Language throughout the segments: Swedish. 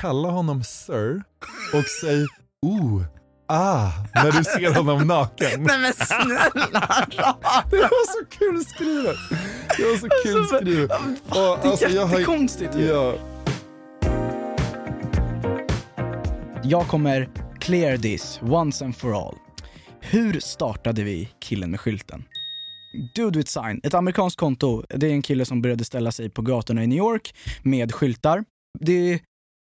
kalla honom sir och säg oh, ah, när du ser honom naken. Nej men snälla Det var så kul skrivet. Det var så kul skrivet. Och, Det är alltså, jag har- jättekonstigt ju. Ja, Jag kommer clear this once and for all. Hur startade vi killen med skylten? Dude with sign, ett amerikanskt konto. Det är en kille som började ställa sig på gatorna i New York med skyltar. Det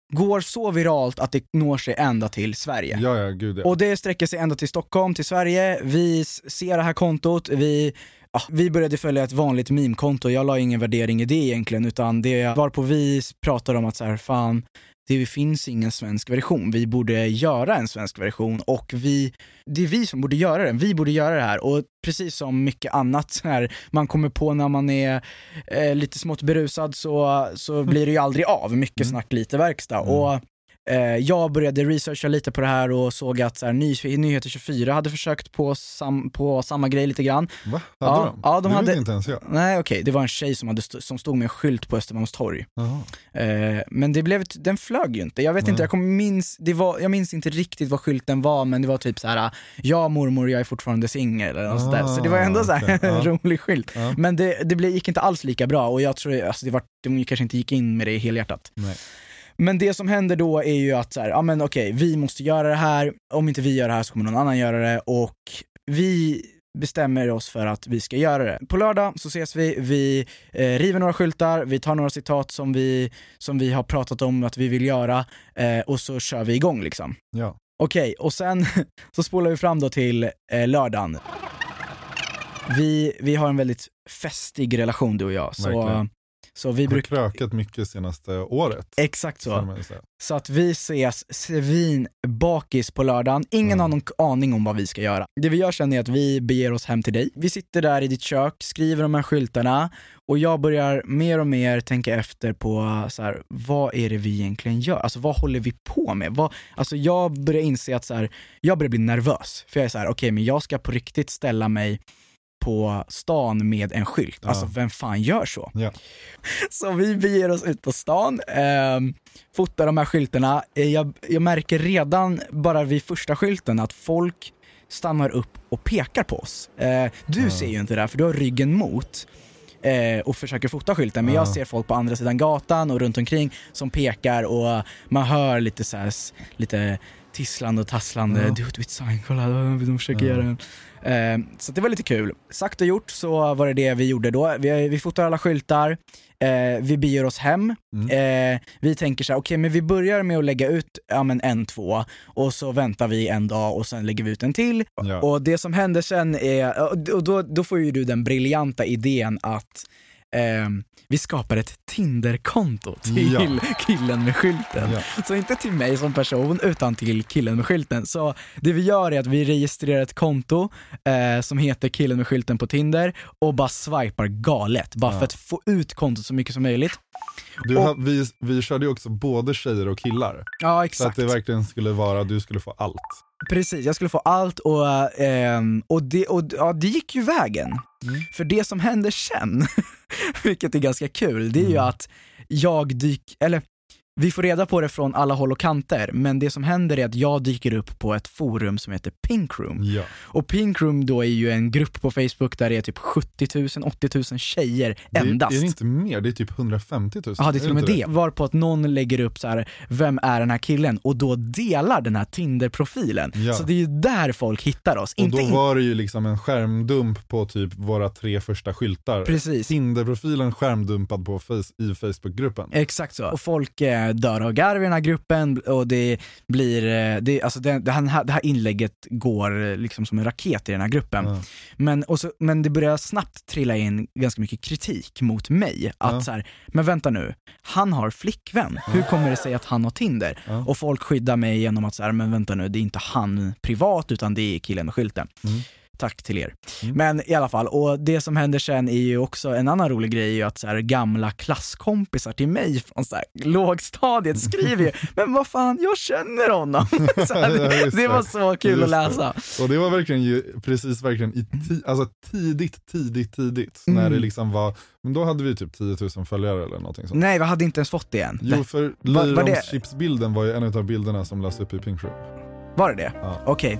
går så viralt att det når sig ända till Sverige. ja, ja gud ja. Och det sträcker sig ända till Stockholm, till Sverige. Vi ser det här kontot, vi, ja, vi började följa ett vanligt meme-konto. Jag la ingen värdering i det egentligen, utan det var på vi pratar om att så här, fan, det finns ingen svensk version. Vi borde göra en svensk version och vi, det är vi som borde göra den. Vi borde göra det här och precis som mycket annat här, man kommer på när man är eh, lite smått berusad så, så blir det ju aldrig av. Mycket snack, lite verkstad. Och Eh, jag började researcha lite på det här och såg att så här, Ny Nyheter 24 hade försökt på, sam på samma grej lite grann. Va? Hade Ja, de? ja, de det hade- inte ens jag. Nej okej, det var en tjej som, hade st- som stod med en skylt på Östermalmstorg. Eh, men det blev, den flög ju inte. Jag vet Nej. inte, jag, kommer minns, det var, jag minns inte riktigt vad skylten var men det var typ så här: ja mormor jag är fortfarande singel eller något sånt där. Så det var ändå så här, Ah, en ja. rolig skylt. Ja. Men det, det gick inte alls lika bra och jag tror, alltså det var, de kanske inte gick in med det helhjärtat. Nej. Men det som händer då är ju att så här, ja men okej, vi måste göra det här, om inte vi gör det här så kommer någon annan göra det och vi bestämmer oss för att vi ska göra det. På lördag så ses vi, vi eh, river några skyltar, vi tar några citat som vi, som vi har pratat om att vi vill göra eh, och så kör vi igång liksom. Ja. Okej, och sen så spolar vi fram då till eh, lördagen. Vi, vi har en väldigt festig relation du och jag, så, Verkligen. Så vi har brukar... krökat mycket senaste året. Exakt så. Så att vi ses svin bakis på lördagen, ingen Mm. har någon aning om vad vi ska göra. Det vi gör sen är att vi beger oss hem till dig. Vi sitter där i ditt kök, skriver de här skyltarna och jag börjar mer och mer tänka efter på så här, vad är det vi egentligen gör? Alltså vad håller vi på med? Vad, alltså jag börjar inse att så här, jag börjar bli nervös. För jag är så här, okej men jag ska på riktigt ställa mig på stan med en skylt. Ja. Alltså vem fan gör så? Ja. Så vi beger oss ut på stan, eh, fotar de här skyltarna. Eh, jag, jag märker redan bara vid första skylten att folk stannar upp och pekar på oss. Eh, du Ja. ser ju inte det där för du har ryggen mot eh, och försöker fota skylten, men Ja. jag ser folk på andra sidan gatan och runt omkring som pekar och man hör lite så här, lite tisslande och tasslande, Ja. do it with sign, kolla de försöker Ja. göra den. Eh, så det var lite kul. Sagt och gjort så var det det vi gjorde då. Vi, vi fotar alla skyltar, eh, vi beger oss hem. Mm. Eh, vi tänker så här, okej men vi börjar med att lägga ut ja, men en, två och så väntar vi en dag och sen lägger vi ut en till. Ja. Och det som händer sen är, och då, då får ju du den briljanta idén att ehm, vi skapar ett Tinder-konto till Ja. killen med skylten. Ja. Så inte till mig som person, utan till killen med skylten. Så det vi gör är att vi registrerar ett konto eh, som heter killen med skylten på Tinder och bara swipar galet, bara Ja. för att få ut kontot så mycket som möjligt. Du, Och- vi, vi körde ju också både tjejer och killar. Ja, Så att exakt. det verkligen skulle vara, du skulle få allt. Precis, jag skulle få allt och, ehm, och, det, och ja, det gick ju vägen. Mm. För det som händer sen, vilket är ganska kul, det är ju Mm. att jag dyker, eller vi får reda på det från alla håll och kanter, men det som händer är att jag dyker upp på ett forum som heter Pink Room. Ja. Och Pink Room då är ju en grupp på Facebook där det är typ 70 000, 80 000 tjejer Det, endast. Är det inte mer? Det är typ 150 000. Ja, det är till och med inte det. Varpå att någon lägger upp så här, vem är den här killen? Och då delar den här Tinder-profilen. Ja. Så det är ju där folk hittar oss. Och inte då var det ju liksom en skärmdump på typ våra tre första skyltar. Precis. Tinderprofilen skärmdumpad på face, i Facebookgruppen. Exakt så. Och folk eh, dör av garv i den här gruppen och det blir, eh, det, alltså det, det, här, det här inlägget går eh, liksom som en raket i den här gruppen. Ja. Men, och så, men det börjar snabbt trilla in ganska mycket kritik mot mig. Att Ja. så här, men vänta nu, han har flickvän. Hur kommer det sig att han har Tinder? Och folk skyddar mig genom att så här, men vänta nu, det är inte han privat utan det är killen med skylten. Tack till er. Mm. Men i alla fall, och det som händer sen är ju också, en annan rolig grej är ju att så här, gamla klasskompisar till mig från så här, lågstadiet skriver ju, men vad fan, jag känner honom. så här, det, det var det. så kul att det. läsa. Och det var verkligen ju precis verkligen i ti- alltså tidigt, tidigt, tidigt. Mm. När det liksom var, men då hade vi typ 10 000 följare eller någonting sånt. Nej, vi hade inte ens fått det än. Jo för var det- löjromschipsbilden var ju en av bilderna som lades upp i Pink Room. Var det det? Ja. Okej.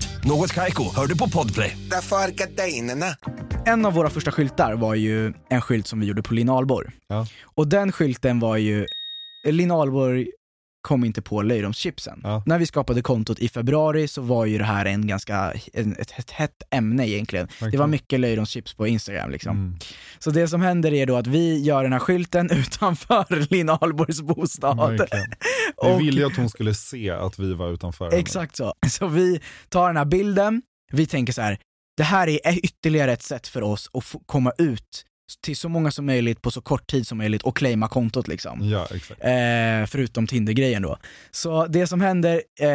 Något Kaiko, hör du på Podplay. Därför är gardinerna. En av våra första skyltar var ju en skylt som vi gjorde på Linn Ahlborg. Ja. Och den skylten var ju, Linn Ahlborg kom inte på löjromschipsen. Ja. När vi skapade kontot i februari så var ju det här en ganska, en, ett, ett hett ämne egentligen. Det var mycket löjromschips på Instagram liksom. Mm. Så det som händer är då att vi gör den här skylten utanför Linn Ahlborgs bostad. Verkligen. Vi ville ju att hon skulle se att vi var utanför henne. Exakt så. Så vi tar den här bilden, vi tänker så här. det här är ytterligare ett sätt för oss att komma ut till så många som möjligt på så kort tid som möjligt och claima kontot liksom. Ja, exakt. Eh, förutom Tinder-grejen då. Så det som händer, eh,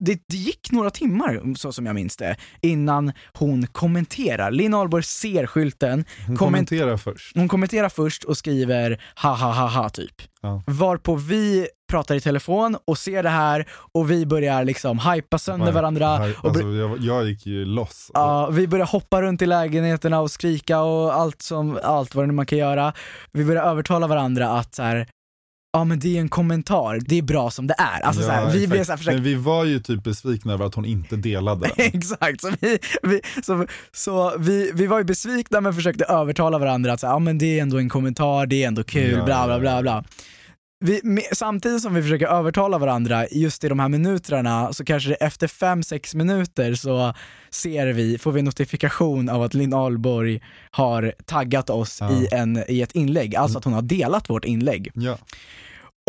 det, det gick några timmar, så som jag minns det, innan hon kommenterar. Linn Ahlborg ser skylten, Hon komment- kommenterar först. hon kommenterar först och skriver ha ha ha ha typ. Ja. Varpå vi pratar i telefon och ser det här och vi börjar liksom hypa sönder varandra. Och Alltså, jag, jag gick ju loss. Ja, vi börjar hoppa runt i lägenheterna och skrika och allt, som, allt vad det nu man kan göra. Vi börjar övertala varandra att så här, ja men det är en kommentar, det är bra som det är. Alltså så här, vi exakt. blev så här försökt Men vi var ju typ besvikna över att hon inte delade. Exakt, så, vi, vi, så, så vi, vi var ju besvikna men försökte övertala varandra att så, här, ja, men det är ändå en kommentar, det är ändå kul, Ja, bla bla ja, bla. ja. bla. Vi, med, samtidigt som vi försöker övertala varandra just i de här minuterna så kanske det efter 5-6 minuter så ser vi, får vi notifikation av att Linn Ahlborg har taggat oss Ja. i, en, i ett inlägg, alltså att hon har delat vårt inlägg. Ja.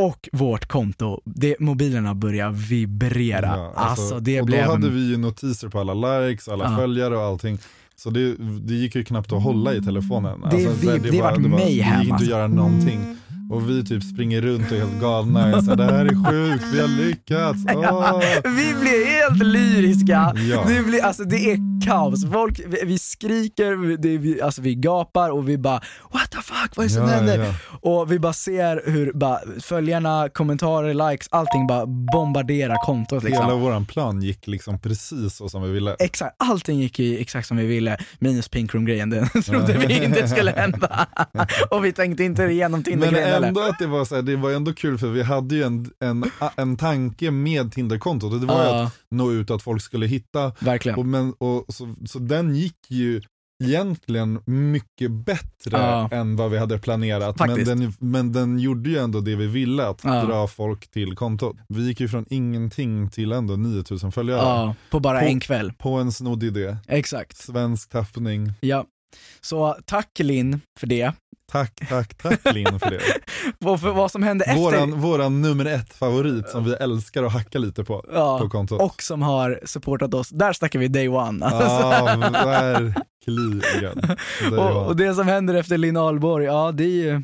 Och vårt konto, det, mobilerna börjar vibrera. Ja, alltså, det och blev... då hade vi ju notiser på alla likes, alla Ja. följare och allting. Så det, det gick ju knappt att hålla i telefonen. Det- Alltså, så här, vi- det vart det, mayhem, det gick inte alltså. att göra någonting. Och vi typ springer runt och är helt galna. Jag sa, det här är sjukt, vi har lyckats. Åh! Vi blir helt lyriska. Ja. Det, blir, alltså, det är kaos. Folk, vi, vi skriker, det, vi, alltså, vi gapar och vi bara what the fuck, vad är det som Ja, händer? ja. Och vi bara ser hur bara, följarna, kommentarer, likes, allting bara bombarderar kontot. Liksom. Hela våran plan gick liksom precis så som vi ville. Exakt, allting gick ju exakt som vi ville, minus Pink Room-grejen, den trodde vi inte skulle hända. och vi tänkte inte igenom Tinder-grejen. Ändå att det var så här, det var ändå kul för vi hade ju en, en, en tanke med Tinderkontot och det var ju Ja, att nå ut att folk skulle hitta verkligen. Och, men, och, så, så den gick ju egentligen mycket bättre Ja. än vad vi hade planerat. Men den, men den gjorde ju ändå det vi ville, att Ja. dra folk till kontot. Vi gick ju från ingenting till ändå 9000 följare. Ja, på bara På- en kväll. På en snodd idé. Exakt. Svensk tappning. Ja. Så tack Linn för det. Tack, tack, tack Linn för det. Och för vad som hände efter. Våran, våran nummer ett favorit som vi älskar att hacka lite på, ja, på kontot. och som har supportat oss. Där snackar vi day one. Ja, verkligen. Och, och det som händer efter Linn Ahlborg, ja det är ju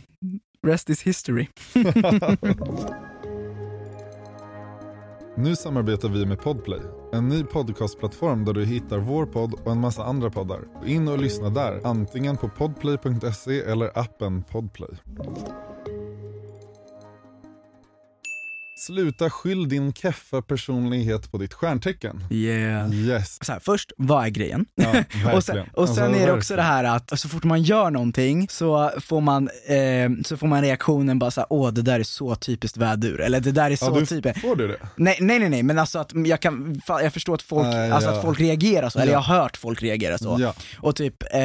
rest is history. Nu samarbetar vi med Podplay, en ny podcastplattform där du hittar vår podd och en massa andra poddar. In och lyssna där, antingen på podplay.se eller appen Podplay. Sluta skyll din keffa personlighet på ditt stjärntecken. Yeah. Yes. Så här, först, vad är grejen? Ja. Och sen, och sen Alltså, är det också det här att så fort man gör någonting så får man, eh, så får man reaktionen bara såhär, åh det där är så typiskt vädur, eller det där är så Ja, du, typiskt. får du det? Nej, nej nej nej men alltså att jag kan, jag förstår att folk, Nej, alltså ja. att folk reagerar så, eller Ja. jag har hört folk reagera så. Och typ, eh,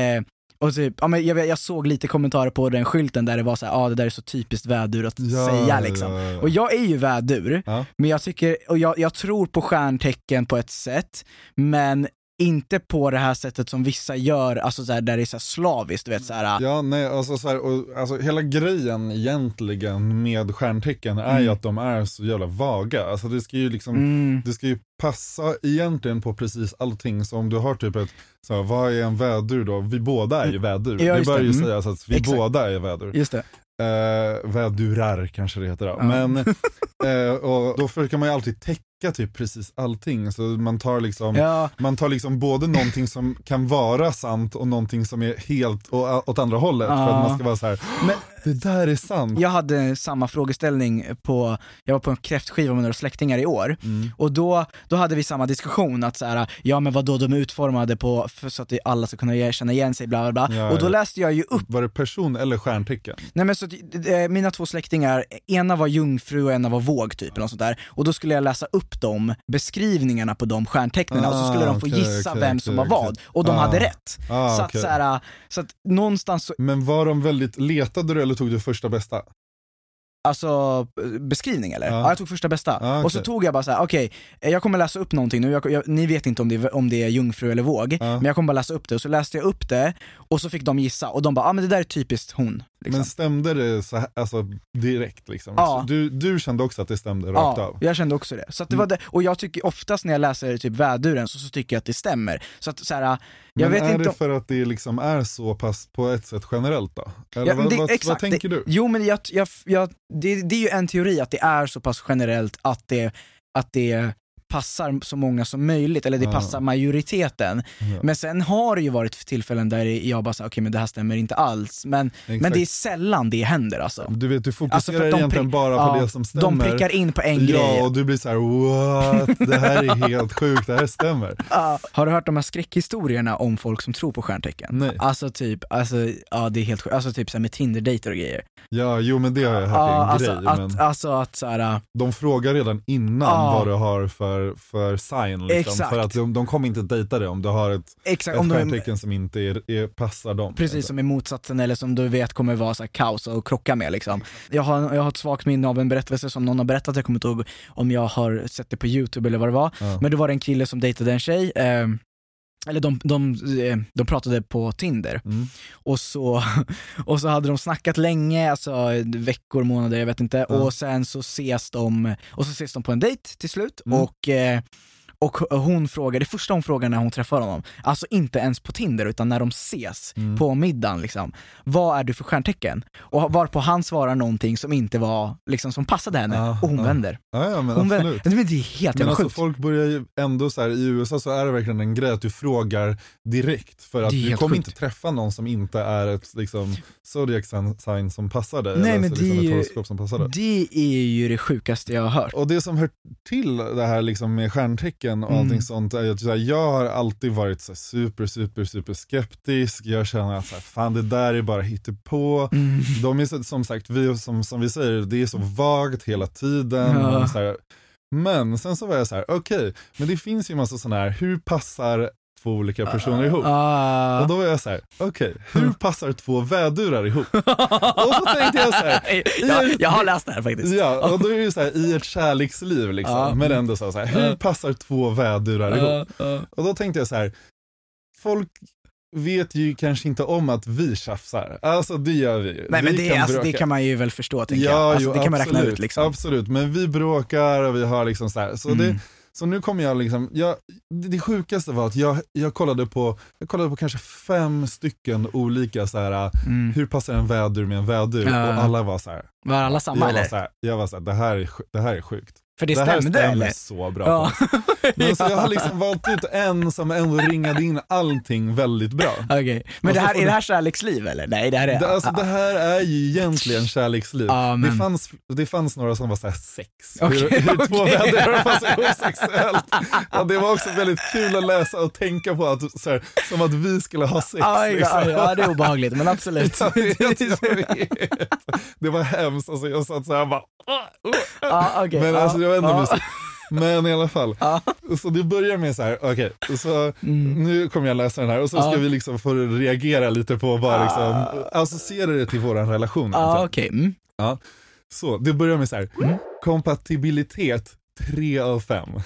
och typ, ja, men jag, jag såg lite kommentarer på den skylten där det var såhär, ja ah, det där är så typiskt vädur att Ja, säga liksom. ja, ja. Och jag är ju vädur, men jag tycker, och jag, jag tror på stjärntecken på ett sätt, men inte på det här sättet som vissa gör, alltså så här, där det är så här slaviskt, du vet så här, Ja, nej, alltså, så här, och, alltså hela grejen egentligen med stjärntecken är ju Mm. att de är så jävla vaga. Alltså det ska ju liksom, mm, det ska ju passa egentligen på precis allting. Så om du har typ ett, så här, vad är en vädur då? Vi båda är ju vädur. Ja, det bör ju Mm. sägas att vi Exakt. båda är vädur. just det. Eh, vädurar kanske det heter då. Ja. Men, eh, och då försöker man ju alltid täcka typ precis allting. Så man tar liksom Ja, man tar liksom både någonting som kan vara sant och någonting som är helt åt andra hållet. För Ja. att man ska vara så här, Men- det där är sant. jag hade samma frågeställning på, jag var på en kräftskiva med några släktingar i år, Mm. och då, då hade vi samma diskussion att så här, ja men vadå de är utformade på, för, så att alla ska kunna känna igen sig bla bla bla. Ja, och då läste jag ju upp Var det person eller stjärntecken? Nej men så att, eh, mina två släktingar, ena var jungfru och ena var våg typ, eller sånt där. Och då skulle jag läsa upp de beskrivningarna på de stjärntecknen och så skulle Ah, de få okej, gissa okej, vem som var vad. Och de Ah. hade rätt. Ah, så, att, så, här, så att någonstans så, Men var de väldigt, letade du eller tog du första bästa? Alltså beskrivning eller? Ja. Ja. jag tog första bästa. Ah, Och så tog jag bara så här: okej, eh, jag kommer läsa upp någonting nu, jag, jag, ni vet inte om det, är- om det är jungfru eller våg, Ja. men jag kommer bara läsa upp det. Och så läste jag upp det, och så fick de gissa, och de bara, ja ah, men det där är typiskt hon. Liksom. Men stämde det så här, alltså, direkt liksom? Ja. Så Du, du kände också att det stämde rakt Ja, av? jag kände också det. Så det var det. Och jag tycker oftast när jag läser typ väduren så, så tycker jag att det stämmer. Så att så här, Men vet är inte det om... för att det liksom är så pass på ett sätt generellt då? Eller Ja, vad, det- vad, vad exakt, tänker det, du? Jo men jag, jag, jag, det, det är ju en teori att det är så pass generellt att det, att det passar så många som möjligt, eller det Ja. passar majoriteten. Ja. Men sen har det ju varit tillfällen där jag bara säger okej men det här stämmer inte alls. Men, men det är sällan det händer alltså. Du vet, du fokuserar Alltså, egentligen bara på ja, det som stämmer. De prickar in på en ja, grej. och du blir så här: what? Det här är helt sjukt, det här stämmer. Ja. Har du hört de här skräckhistorierna om folk som tror på stjärntecken? Nej. Alltså typ, alltså, ja det är helt sjukt, alltså typ så här med Tinder-dejter och grejer. Ja, jo men det har jag hört Ja, är en alltså, grej. att, men alltså att så här, de frågar redan innan Ja. vad du har för, för sign. Liksom, Exakt. för att de, de kommer inte dejta dig om du har ett, exakt, ett de är, stjärntecken som inte är, är, passar dem. precis som i motsatsen eller som du vet kommer vara så här kaos och krocka med liksom. Jag har, jag har ett svagt minne av en berättelse som någon har berättat, jag kommer inte ihåg om jag har sett det på youtube eller vad det var. Ja. Men det var en kille som dejtade en tjej, eh, eller de, de, eh, de pratade på Tinder Mm. och så, och så hade de snackat länge, alltså veckor, månader, jag vet inte, Ja. och sen så ses de, och så ses de på en dejt till slut Mm. och eh, och hon frågar, det första hon frågar när hon träffar honom, alltså inte ens på Tinder utan när de ses Mm. på middagen liksom, vad är du för stjärntecken? Och varpå han svarar någonting som inte var, liksom som passade henne, Ja, och hon ja. vänder. Ja, ja men Hon absolut. vänder. Men det är helt Men jävla alltså sjukt. folk börjar ju ändå så här, i USA så är det verkligen en grej att du frågar direkt för att Det du kommer sjukt. inte träffa någon som inte är ett liksom, zodiac sign som passar dig. Nej, eller men alltså, det är liksom, ett ju- horoskop som passar dig. Det är ju det sjukaste jag har hört. Och det som hör till det här liksom med stjärntecken och Mm. allting sånt är att så här, jag har alltid varit så super, super, super skeptisk. Jag känner att så här, fan det där är bara hittepå. Mm. De är som sagt, vi, som, som vi säger, det är så vagt hela tiden. Ja. Men sen så var jag så här, okej, men det finns ju massa sådana här, hur passar två olika personer ihop? Ah. Och då var jag så här, okej, hur passar två vädurar ihop? och så tänkte jag så här, jag, jag har läst det här faktiskt. Ja, och då är det så här, i ett kärleksliv liksom, Ja. men ändå så här, hur Ja. passar två vädurar ihop? Ja, ja. Och då tänkte jag så här, folk vet ju kanske inte om att vi tjafsar, alltså det gör vi ju. Nej men det, kan alltså, det kan man ju väl förstå tänker jag. Ja, Alltså, jo, det kan man räkna absolut, ut liksom. Absolut, men vi bråkar och vi har liksom så här, så, Mm. det, så nu kommer jag liksom, jag, det, sjukaste var att jag, jag, kollade på, jag kollade på kanske fem stycken olika så här, Mm. hur passar en vädur med en vädur? Ja. Och alla var så här, Var alla samma jag eller? var så här, jag var så här, det här är, det här är sjukt. För det, det här stämde stämmer eller? så bra Ja. Men så jag har liksom valt ut en som ändå ringade in allting väldigt bra. Okej, men det så här, är det här kärleksliv eller? Nej det här är... Det, alltså, ah, det här är ju egentligen kärleksliv. Ja, men- det, fanns, det fanns några som var så här sex. Okej, hur, hur två okej. väder passar ihop sexuellt. Och det var också väldigt kul att läsa och tänka på, att, så här, som att vi skulle ha sex. Aj, liksom. ja, det är obehagligt men absolut. Jag vet. Det var hemskt, alltså, jag satt så här och bara... ja, okej, Men ja, alltså inte om ja. vi Men i alla fall. Ja. Så det börjar med så här, okej, så Mm. nu kommer jag läsa den här och så ska Ja. vi liksom få reagera lite på vad liksom, associera det till våran relation. Ja egentligen. okej, mm. Så det börjar med så här, kompatibilitet tre av fem.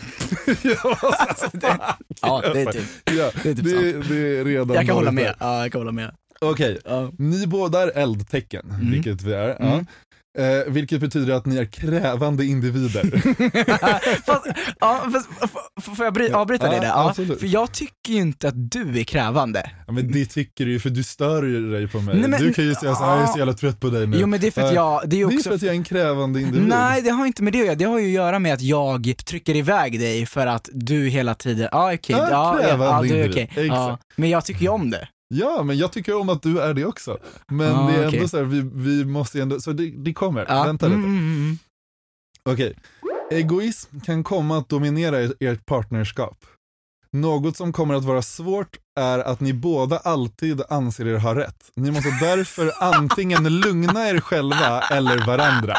Alltså, det, ja, det är typ. Ja, Det är typ det, det är redan Jag kan hålla med. där. Ja, jag kan hålla med. Okej, Ja. ni båda är eldtecken, Mm. vilket vi är. Mm. Ja. Eh, vilket betyder att ni är krävande individer. fast, ja, fast, får jag bry- avbryta Ja, dig där? Ja, för jag tycker ju inte att du är krävande. ja, men det tycker du ju för du stör ju dig på mig. Nej, men- du kan ju säga så här, jag är så Ja. jävla trött på dig nu. Jo men det är för att Ja, jag, det är ju Det är också för att jag är en krävande individ. Nej det har inte med det att göra, det har ju att göra med att jag trycker iväg dig för att du hela tiden, ja okej, Ja, ja, ja, ja, du är okej. Ja, Exakt. men jag tycker ju om det. Ja, men jag tycker om att du är det också. Men Ah, det är okej. ändå så här, vi, vi måste ändå, så det, det kommer. Ja. Vänta lite. Mm, mm, mm. Okej. Egoism kan komma att dominera er- ert partnerskap. Något som kommer att vara svårt är att ni båda alltid anser er ha rätt. Ni måste därför antingen lugna er själva eller varandra.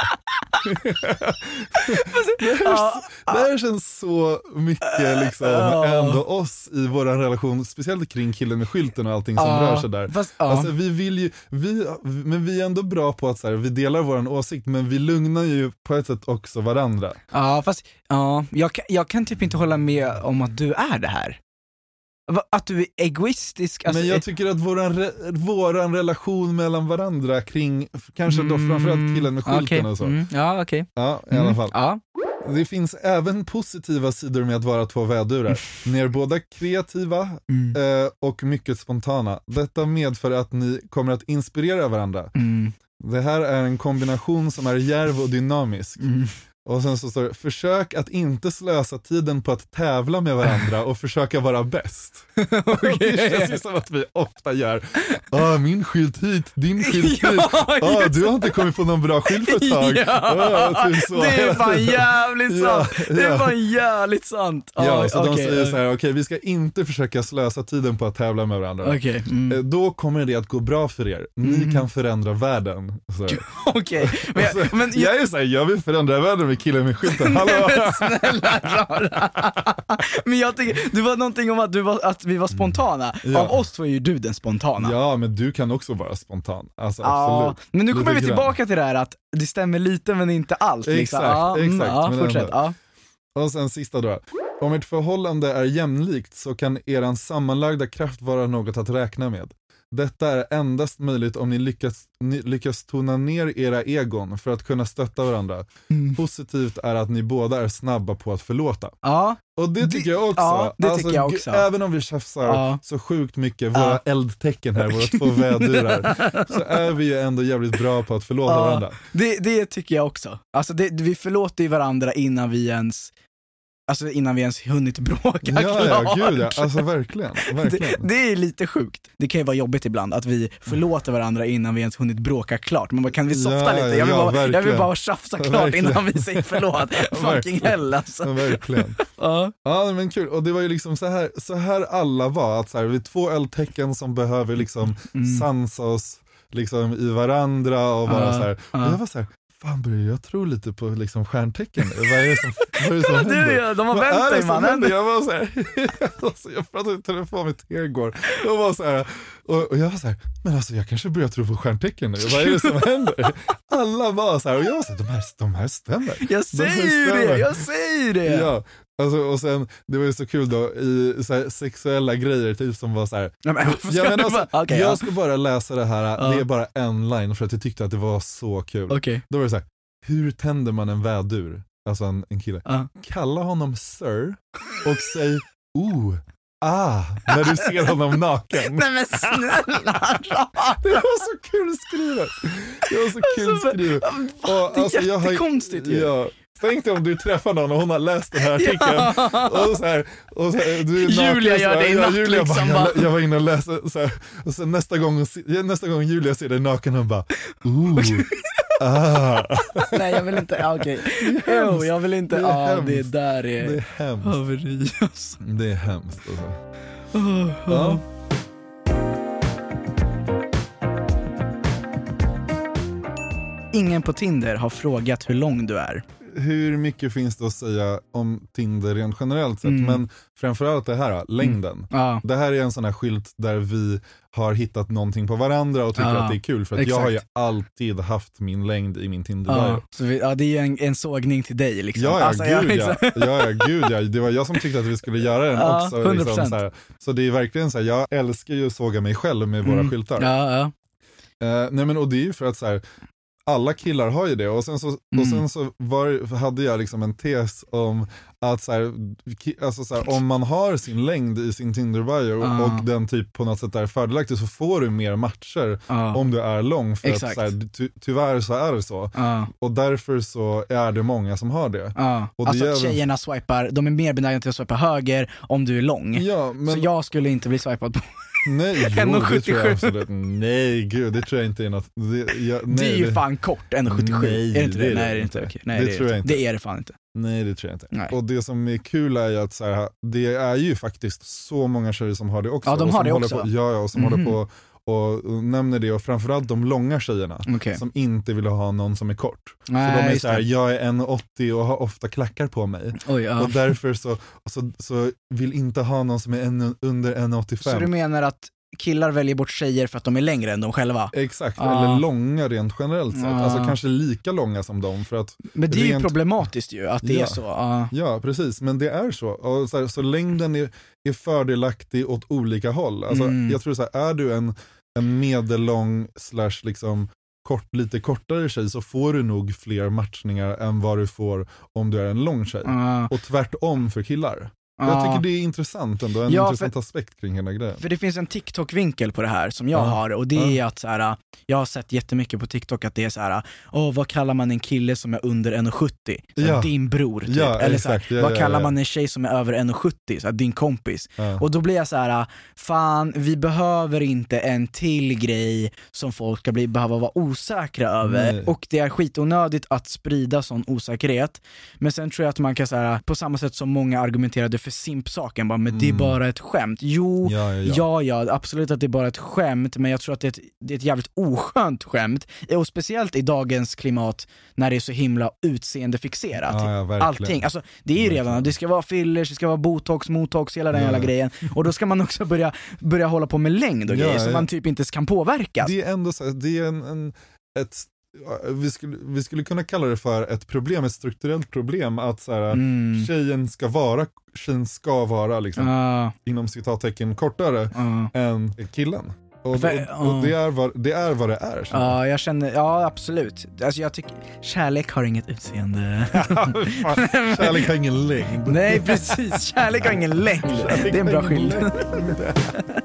Det, här, det här känns så mycket liksom ändå oss i vår relation, speciellt kring killen med skylten och allting som rör sig där. Fast. Alltså vi vill ju, vi, men vi är ändå bra på att så här, vi delar vår åsikt men vi lugnar ju på ett sätt också varandra. Ja, fast ja, jag, jag kan typ inte hålla med om att du är det här. Att du är egoistisk, alltså, men jag tycker att våran, re, våran relation mellan varandra kring, kanske då framförallt killen med skylten okej. och så. Mm, ja, okej. Ja, i Mm, alla fall. Ja. Det finns även positiva sidor med att vara två vädurar. Ni är båda kreativa Mm. eh, och mycket spontana. Detta medför att ni kommer att inspirera varandra. Mm. Det här är en kombination som är djärv och dynamisk. Mm. Och sen så står det, försök att inte slösa tiden på att tävla med varandra och försöka vara bäst. Det känns ju som att vi ofta gör, ah, min skylt hit, din skylt hit, Ja, ah, just du har inte kommit på någon bra skylt på ett tag. Ja, Ah, typ så det är fan jävligt Ja, sant! Det är ja. fan jävligt sant! Ja, så de okej, säger så här, okej vi ska inte försöka slösa tiden på att tävla med varandra. Okej, mm. Eh, Då kommer det att gå bra för er. Ni Mm. kan förändra världen. Så. okej. Men, jag- men jag är såhär, jag vill förändra världen med killen med skylten. Hallå! Men snälla rara. Men jag tycker, det var någonting om att, du var, att vi var spontana. Mm. Ja. Av oss två är ju du den spontana. Ja, men du kan också vara spontan. Alltså Ja, absolut. men nu kommer Lite vi grann. tillbaka till det här att det stämmer lite men inte allt. Liksom. Exakt, ja, mm, exakt, Ja, men fortsätt. Ja. Och sen sista då. Om ert förhållande är jämlikt så kan eran sammanlagda kraft vara något att räkna med. Detta är endast möjligt om ni lyckas, ni lyckas tona ner era egon för att kunna stötta varandra. Mm. Positivt är att ni båda är snabba på att förlåta. ja. Och det tycker jag också. ja, det tycker jag också. Även om vi tjafsar Ja. så sjukt mycket, våra Ja. eldtecken här, våra två vädurar, så är vi ju ändå jävligt bra på att förlåta Ja. varandra. Det, det tycker jag också. Alltså det, vi förlåter ju varandra innan vi ens Alltså innan vi ens hunnit bråka Ja, klart. ja, gud ja. Alltså verkligen. det, verkligen. det är lite sjukt. Det kan ju vara jobbigt ibland att vi förlåter varandra innan vi ens hunnit bråka klart. Man bara, kan vi softa Ja, lite? Jag vill, ja, bara, jag vill bara tjafsa klart Verkligen. innan vi säger förlåt. Fucking hell alltså. Ja, verkligen. Ja. Ja men kul, och det var ju liksom så här, så här alla var, att så här, vi är två eldtecken som behöver liksom Mm. sansa oss liksom i varandra och vara Ja, så här. och ja. jag var så här, fan börjar jag tro lite på liksom stjärntecken nu? Vad är det som, vad är det som du, händer? ja, de har vänt dig, mannen. Jag var så här, alltså, jag pratade i telefon med Theo igår, och, var så här, och, och jag var så här, men alltså jag kanske börjar tro på stjärntecken nu, vad är det som händer? Alla var så här, och jag var så här, de här, de här stämmer. Jag De säger ju stämmer. det, jag säger det! Ja, alltså, och sen, det var ju så kul då i så här, sexuella grejer, typ som var så här. Nej, men, ska Ja, men alltså, bara- Okej, jag ja. ska bara läsa det här, Ja. det är bara en line för att jag tyckte att det var så kul. Okej. Då var det så här, hur tänder man en vädur? Alltså en, en kille. Ja. Kalla honom sir och säg oh, ah, när du ser honom naken. Nej men snälla Det var så kul skrivet. Det var så kul Alltså, skrivet. va? Det är alltså, jag har- jättekonstigt ju. Ja. Tänk dig om du träffar någon och hon har läst den här artikeln och så här, och så här, du är Julia gör det i natt, Julia liksom, bara, jag, jag var inne och läste så här, och sen nästa gång, nästa gång Julia ser dig naken hon bara ooh, ah. Nej jag vill inte, ja, okej. Jo, jag vill inte, Det hemskt. det där är, Det är hemskt. haveri alltså. Det är hemskt alltså. Oh, Ja. Ingen på Tinder har frågat hur lång du är. Hur mycket finns det att säga om Tinder rent generellt sett, Mm. men framförallt det här, längden. Ja. Det här är en sån här skylt där vi har hittat någonting på varandra och tycker Ja, att det är kul för att jag har ju alltid haft min längd i min tinder Ja, så vi, ja, det är ju en, en sågning till dig liksom. Ja, ja, Alltså, gud ja. ja, ja, gud ja. Det var jag som tyckte att vi skulle göra den Ja, också. 100%. Liksom, så, så det är verkligen så här, jag älskar ju att såga mig själv med våra Mm. skyltar. Ja, ja. Eh, nej men och det är ju för att så här, alla killar har ju det och sen så, och Mm. sen så var, hade jag liksom en tes om att så här, alltså så här, om man har sin längd i sin Tinder-bio Ah. och den typ på något sätt är fördelaktig så får du mer matcher ja. om du är lång för Exakt. att så här, ty, tyvärr så är det så. ja. Och därför så är det många som har det. Och det Alltså väl- tjejerna swipar, de är mer benägna till att swipa höger om du är lång. Ja, men Så jag skulle inte bli swipad på. Nej, jo, det 1,77. tror jag absolut. Nej gud, det tror jag inte är något. Det, jag, nej, det är ju det- fan kort, 1,77. Nej, är det inte det det? är det Nej det är inte. Okej. Nej, Det det, tror jag inte. Det är det fan inte. Nej det tror jag inte. Nej. Och det som är kul är ju att så här, det är ju faktiskt så många tjejer som har det också. Ja, de har det också. På, ja, ja, och som Mhm. håller på och, och nämner det och framförallt de långa tjejerna. Okej. Som inte vill ha någon som är kort. så de Nej, är just så här, det. jag är 1,80 och har ofta klackar på mig. Oj, ja. Och därför så, så, så vill inte ha någon som är en, under 1,85. Så du menar att killar väljer bort tjejer för att de är längre än de själva? Exakt, Ja. eller långa rent generellt sett. Ja. Alltså kanske lika långa som dem för att Men det är ju Rent- problematiskt ju, att det Ja. är så. Ja. Ja, precis. Men det är så. Och så, här, så längden är, är fördelaktig åt olika håll. Alltså, Mm. Jag tror så här, är du en, en medellång slash liksom kort, lite kortare tjej så får du nog fler matchningar än vad du får om du är en lång tjej. Ja. Och tvärtom för killar. Jag Ja. tycker det är intressant ändå, en Ja, intressant aspekt kring hela grejen. För det finns en TikTok-vinkel på det här som jag Ja. har och det är att så här, jag har sett jättemycket på TikTok att det är så här, åh vad kallar man en kille som är under 1,70? Så här, Ja. Din bror typ. Eller så här, vad kallar man en tjej som är över 1,70? Så här, din kompis. Och då blir jag så här, fan vi behöver inte en till grej som folk ska bli, behöva vara osäkra över. Nej. Och det är skitonödigt att sprida sån osäkerhet. Men sen tror jag att man kan säga på samma sätt som många argumenterade för simpsaken, bara, men det är Mm. bara ett skämt. Jo, Ja, ja, ja. Ja, ja, absolut att det är bara ett skämt, men jag tror att det är ett, det är ett jävligt oskönt skämt. Och speciellt i dagens klimat när det är så himla utseendefixerat. Ja. Allting, alltså det är ju redan, Verkligen. det ska vara fillers, det ska vara botox, motox, hela den jävla grejen. Och då ska man också börja, börja hålla på med längd och grejer som man typ inte kan påverkas. Det är ändå så det är en, en ett, vi, skulle, vi skulle kunna kalla det för ett problem, ett strukturellt problem att så här, Mm. tjejen ska vara, tjejen ska vara liksom, Ja, inom citattecken kortare ja. än killen. Och, och, och det, är vad, det är vad det är. Ja, jag känner, ja absolut. Alltså jag tycker, kärlek har inget utseende. Kärlek har ingen längd. Nej precis, kärlek har ingen längd. Kärlek Det är en bra ingen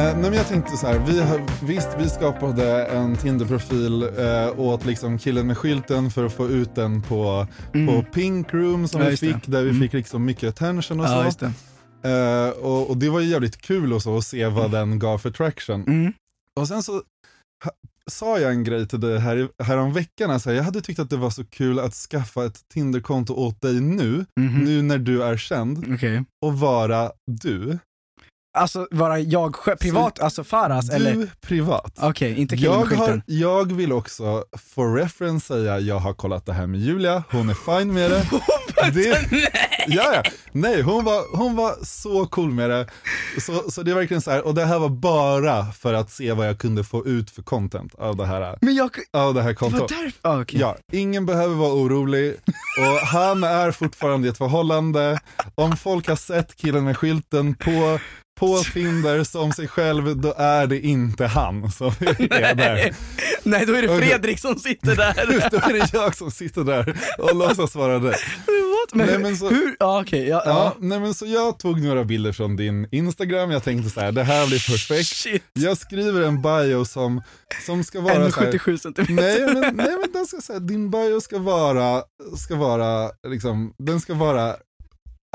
Eh, nej jag tänkte så här, vi har, visst vi skapade en Tinder-profil eh, åt liksom killen med skylten för att få ut den på, på Pink Room som Mm. Ja, vi just det. fick, där vi Mm. fick liksom mycket attention och Ja, så. det. Eh, och, och det var ju jävligt kul och så att se vad den gav för traction. Mm. Och sen så ha, sa jag en grej till dig här, häromveckan, alltså, jag hade tyckt att det var så kul att skaffa ett Tinder-konto åt dig nu, Mhm. nu när du är känd, Okej. och vara du. Alltså vara jag själv, privat, alltså Faras du eller? privat. Okej, inte killen Jag, har, jag vill också, for reference, säga jag har kollat det här med Julia, hon är fine med det. det ja, ja. Nej, hon var, hon var så cool med det. Så, så det är verkligen så här, och det här var bara för att se vad jag kunde få ut för content av det här, Men jag, av det här det var kontot. därför, ah, okej. Ja, ingen behöver vara orolig och han är fortfarande i ett förhållande. Om folk har sett killen med skylten på, på Tinder som sig själv, då är det inte han som är där. Nej då är det. Fredrik som sitter där. Då är det jag som sitter där och låtsas vara. What? Men, Nej, men så- hur, ja okej, ja, Ja, ja. nej men så jag tog några bilder från din Instagram, jag tänkte så här, det här blir perfekt. Shit. Jag skriver en bio som, som ska vara så här, 1,77 centimeter. Nej men, nej men den ska säga, din bio ska vara, ska vara liksom, den ska vara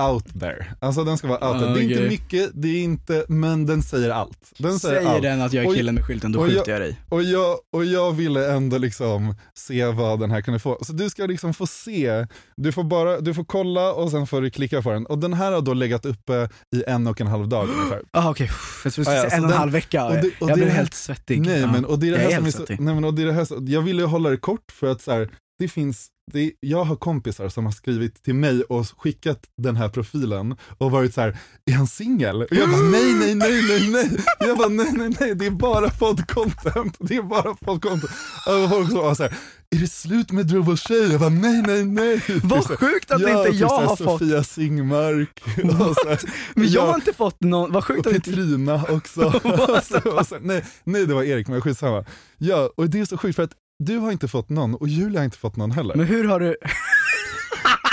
out there. Alltså den ska vara out there. Ah, Det är inte mycket, det är inte, men den säger allt. Den säger, Säger allt. den att jag är killen med skylten, då och jag- skjuter jag dig. Och jag, och jag ville ändå liksom se vad den här kunde få. Så du ska liksom få se, du får bara, du får kolla och sen får du klicka på den. Och den här har då legat uppe i en och en halv dag ungefär. Ah, okej, jag trodde Ah, ja, en och en halv vecka. och det- och jag blev helt svettig. Nej men och det är det Jag här är helt så, svettig. nej men och det är det här som, jag ville hålla det kort för att så här, det finns, det, jag har kompisar som har skrivit till mig och skickat den här profilen och varit så här, är han singel? Och jag bara nej, nej, nej, nej, nej. Jag bara nej, nej, nej, det är bara poddcontent. Det är bara poddcontent. Och folk var så här, är det slut med Drove tjej? Jag bara nej, nej, nej. Vad Typ så sjukt att ja, inte typ jag så här, har fått, Sofia Singmark. Så här, men jag ja. har inte fått någon, vad sjukt Och att inte Petrina också. och så, och så, nej, nej, det var Erik, men skitsamma. Ja, och det är så sjukt för att du har inte fått någon och Julia har inte fått någon heller. Men hur har du,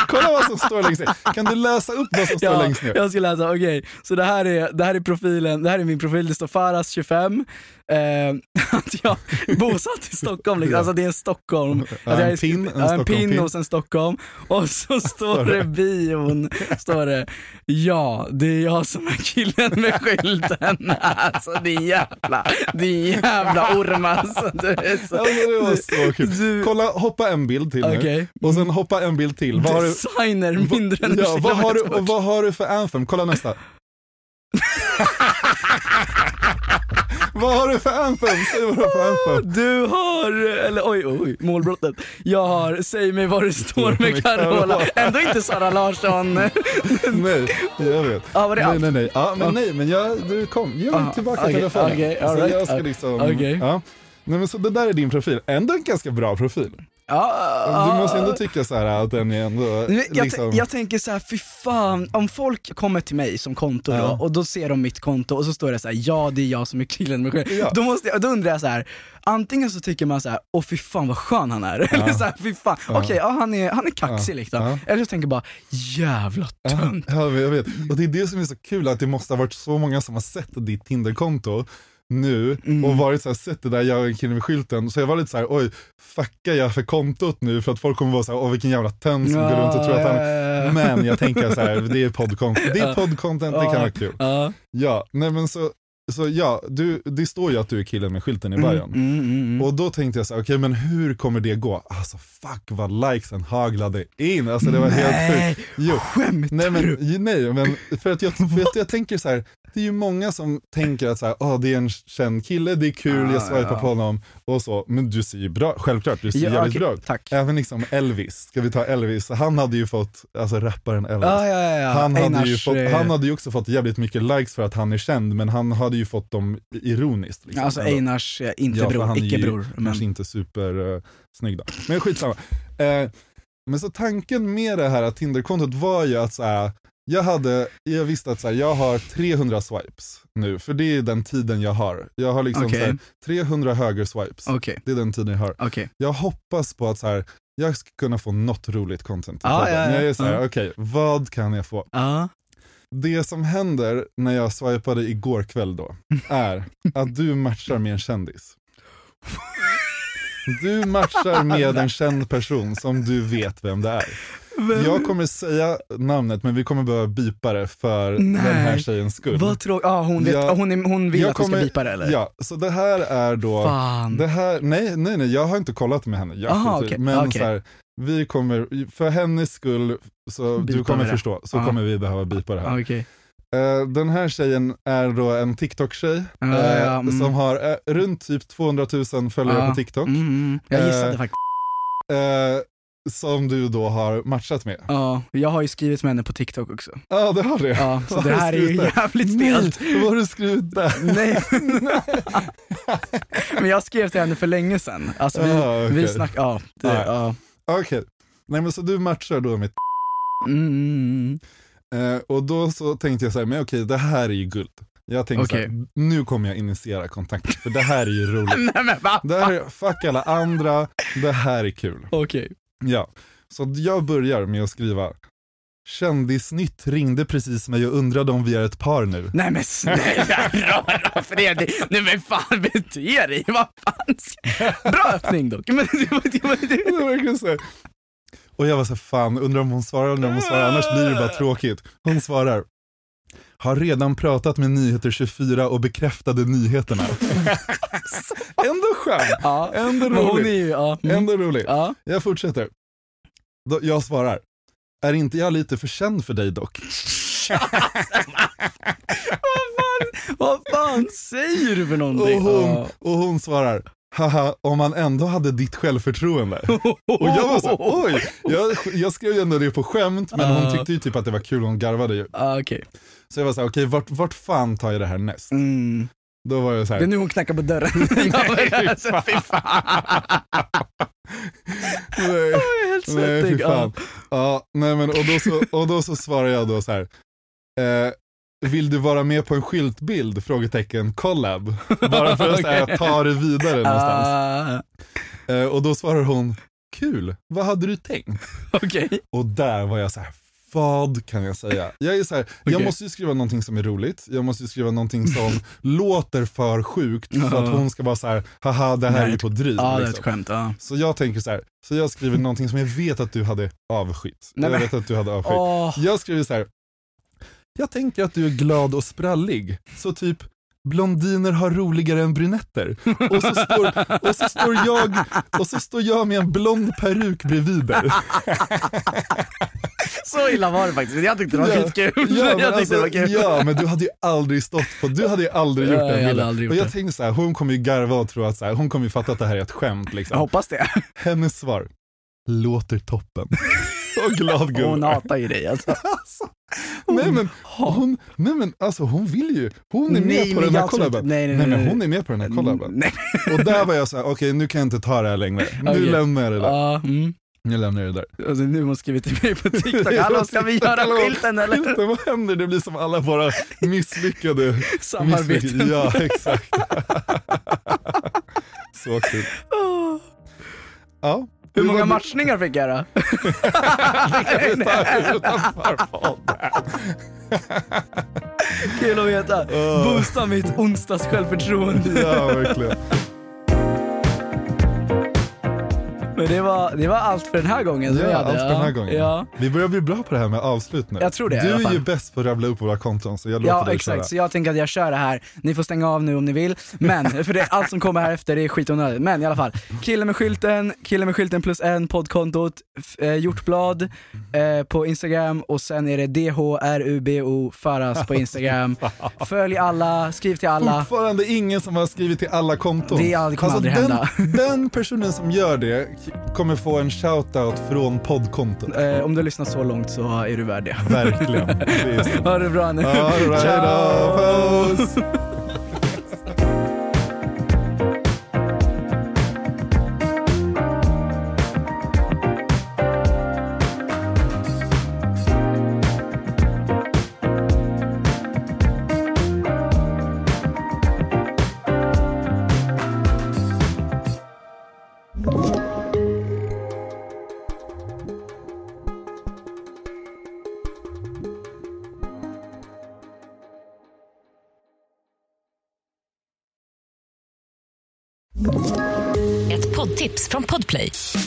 Kolla vad som står längst ner. Kan du läsa upp vad som står ja, längst ner? jag ska läsa, okej. Så det här, är, det här är profilen, det här är min profil, det står Faras 25, eh, att jag bosatt i Stockholm, liksom. Alltså det är en Stockholm. Att jag en är- pin, en ja, en Stockholm-pin. pin och sen Stockholm. Och så står det? bion, står det, ja det är jag som är killen med skylten. Alltså din jävla, din jävla orm alltså. Du är så... Men det var så kul. Du- Kolla, hoppa en bild till nu. Okej. Och sen hoppa en bild till. Vad Designer mindre än en ja, vad har du, vad har du för anthem? Kolla nästa. Vad har du för anthem? Säg vad du har för anthem. Du har, eller oj oj, målbrottet. Jag har Säg mig vad det står med Carola. Ändå inte Sara Larsson. Nej, jag vet. Ja, var det nej, nej, nej. Ja, men nej, men jag, du kom, ge mig Ah, tillbaka okej, telefonen. så all right, jag ska liksom, okej. ja. Nej men så det där är din profil, ändå en ganska bra profil. Ja, Du måste ändå tycka så här att den är ändå Jag, liksom... jag tänker så här, fy fan, om folk kommer till mig som konto Ja. då, och då ser de mitt konto och så står det så här: ja det är jag som är killen med. Ja. Då, måste jag, då undrar jag så här. antingen så tycker man så här: åh fy fan vad skön han är, eller så här, fy fan, okej ja, han, är, han är kaxig Ja. liksom. Ja. Eller så tänker jag bara, jävla tönt. Ja, jag vet. Och det är det som är så kul, att det måste ha varit så många som har sett ditt Tinderkonto nu Mm. och varit så här, sett det där jag en kille med skylten, så jag var lite så här: oj, fuckar jag för kontot nu för att folk kommer vara så här, åh vilken jävla tönt som går runt och tror att han Ja. Men jag tänker så här, det är poddcontent, det är poddcontent, det kan vara kul. Ja. Nej men så, så ja, du, det står ju att du är killen med skylten i Mm, bion. mm, mm, mm. Och då tänkte jag så här, okej men hur kommer det gå? Alltså fuck vad likesen haglade in, alltså det var helt Nej, sjukt. Jo, skämtar nej men, du? nej men för att jag, för att jag tänker så här, det är ju många som tänker att så här, åh det är en känd kille, det är kul, Ah, jag swipar ja. på honom och så, men du ser ju bra, självklart, du ser Ja, jävligt okej, bra ut. Tack. Även liksom Elvis, ska vi ta Elvis, han hade ju fått, alltså rapparen Elvis. Ja, ja. Han hade, ju fått, eh, han hade ju också fått jävligt mycket likes för att han är känd, men han hade ju fått dem ironiskt. Liksom. Alltså. Einars, eh, inte bror, han är icke ju bror. Men... Kanske inte super uh, snygg då. Men skitsamma. Eh, men så tanken med det här Tinderkontot var ju att så här, jag, hade, jag visste att så här, jag har 300 swipes nu, för det är den tiden jag har. Jag har liksom Okej. så här, 300 höger swipes. Okej, Det är den tiden jag har. okej. Jag hoppas på att så här, jag ska kunna få något roligt content. till Ja, ja. Men jag är så här, Ja. okej, vad kan jag få? Ja. Det som händer när jag swipade igår kväll då, är att du matchar med en kändis. Du matchar med en känd person som du vet vem det är. Jag kommer säga namnet men vi kommer behöva bipa det för Nej. den här tjejens skull. Vad tråkigt, ah, hon, vet, Ja. ah, hon, är, hon vill Jag att du ska kommer- bipa det eller? Ja, så det här är då, Fan. det här, nej nej nej jag har inte kollat med henne, jag Aha, okej, men okej. så här, vi kommer, för hennes skull, så du kommer förstå, så Ja. kommer vi behöva bipa det här. Ah, Okej. Eh, den här tjejen är då en TikTok-tjej ja, mm. som har eh, runt typ 200 000 följare Ja. på TikTok. Mm, mm. Jag gissade faktiskt. Som du då har matchat med. Ja, jag har ju skrivit med henne på TikTok också. Ja, det har du. Ja, så Vad det här är ju där? jävligt stelt. Vad har du skrivit där? Nej. Men jag skrev till henne för länge sedan. Alltså vi, Ah, okej. vi snackade, ja. Det, Ah, ja. Okej, nej men så du matchar då med Mm, mm, mm. eh, och då så tänkte jag så här, men okej det här är ju guld. Jag tänkte så Okej. här, nu kommer jag initiera kontakt, för det här är ju roligt. Nej men va? Det här är, fuck alla andra, det här är kul. Okej. Ja, så jag börjar med att skriva Kändisnytt ringde precis mig och undrade om vi är ett par nu. Nej men snälla rara Fredrik, nej men fan bete dig, vad fan ska... Bra öppning dock. Men, det. Och jag var så här, fan, undrar om hon svarar, undrar om hon svarar, annars blir det bara tråkigt. Hon svarar, har redan pratat med Nyheter 24 och bekräftade nyheterna. Ändå skön, Ja. ändå hon är rolig. ju, ja. Mm. Ändå rolig. Ja. Jag fortsätter. Då, jag svarar, är inte jag lite för känd för dig dock? Vad fan säger du för någonting? Och hon, Ja. och hon svarar, haha, om man ändå hade ditt självförtroende. Och jag var så oj, jag, jag skrev ju ändå det på skämt, men hon tyckte ju typ att det var kul, hon garvade ju. Ja, okej. Så jag var såhär, okej vart, vart fan tar jag det här näst? Mm. Då var jag Det är nu hon knackar på dörren. nej fy fan. nej, Helt nej svettig. fy fan. Ja, nej men och då så, och då så svarar jag då så här. Eh, vill du vara med på en skyltbild? Frågetecken, collab. Bara för att så här, ta det vidare någonstans. Ah, Eh, och då svarar hon, kul, vad hade du tänkt? Okej. Och där var jag så här. Vad kan jag säga? Jag är så här, jag Okej. måste ju skriva någonting som är roligt, jag måste ju skriva någonting som låter för sjukt för att hon ska vara så här, haha det här är Nej. ju på driv. Ja, det är ett liksom. skämt. Ja. Så jag tänker så här, så jag skriver någonting som jag vet att du hade avskytt. Nej, jag vet att du hade avskytt. Åh. Jag skriver så här. jag tänker att du är glad och sprallig, så typ blondiner har roligare än brunetter. Och så står, och så står, jag, och så står jag med en blond peruk bredvid dig. Så illa var det faktiskt. Jag tyckte det var Ja. skitkul. Ja, men jag tyckte alltså, det var kul. ja, men du hade ju aldrig stått på, du hade ju aldrig gjort Ja, jag den bilden. aldrig gjort och jag det. tänkte så här, hon kommer ju garva och tro att så här, hon kommer ju fatta att det här är ett skämt liksom. Jag hoppas det. Hennes svar, låter toppen. och glad gubbe. Hon hatar ju dig alltså. Alltså, nej men, hon, nej men alltså hon vill ju, hon är med Nej, på den här collaben. nej, nej, nej, men hon är med på den här collaben. Och där var jag så här: okej nu kan jag inte ta det här längre. Nu Okej. lämnar jag det där. Ja, mm. Nu lämnar jag det där. Alltså, nu hon skrivit till mig på TikTok. Hallå, ska vi göra skylten eller? Skylten, vad händer? Det blir som alla våra misslyckade Samarbeten. misslyckade- Ja, exakt. så kul. Ja. Hur många matchningar fick jag då? Kul att veta. Boosta mitt onsdags självförtroende. Ja, verkligen. Men det var, det var allt för den här gången Ja, hade. allt för den här gången. Ja, Vi börjar bli bra på det här med avslut nu. Jag tror det Du är ju bäst på att rabbla upp våra konton så jag låter ja dig exakt. köra. Så jag tänker att jag kör det här. Ni får stänga av nu om ni vill. Men, för det, allt som kommer här efter är skitonödigt. Men i alla fall. Killen med skylten, killen med skylten plus en, poddkontot, eh, Hjortblad eh, på Instagram och sen är det DHRUBO Faras på Instagram. Följ alla, skriv till alla. Fortfarande ingen som har skrivit till alla konton. Det är aldrig- kommer aldrig den, hända. den personen som gör det kommer få en shoutout från poddkontot. Eh, om du har lyssnat så långt så är du värd det. Verkligen. Det. Ha det bra nu. All right, Ciao! puss. Ett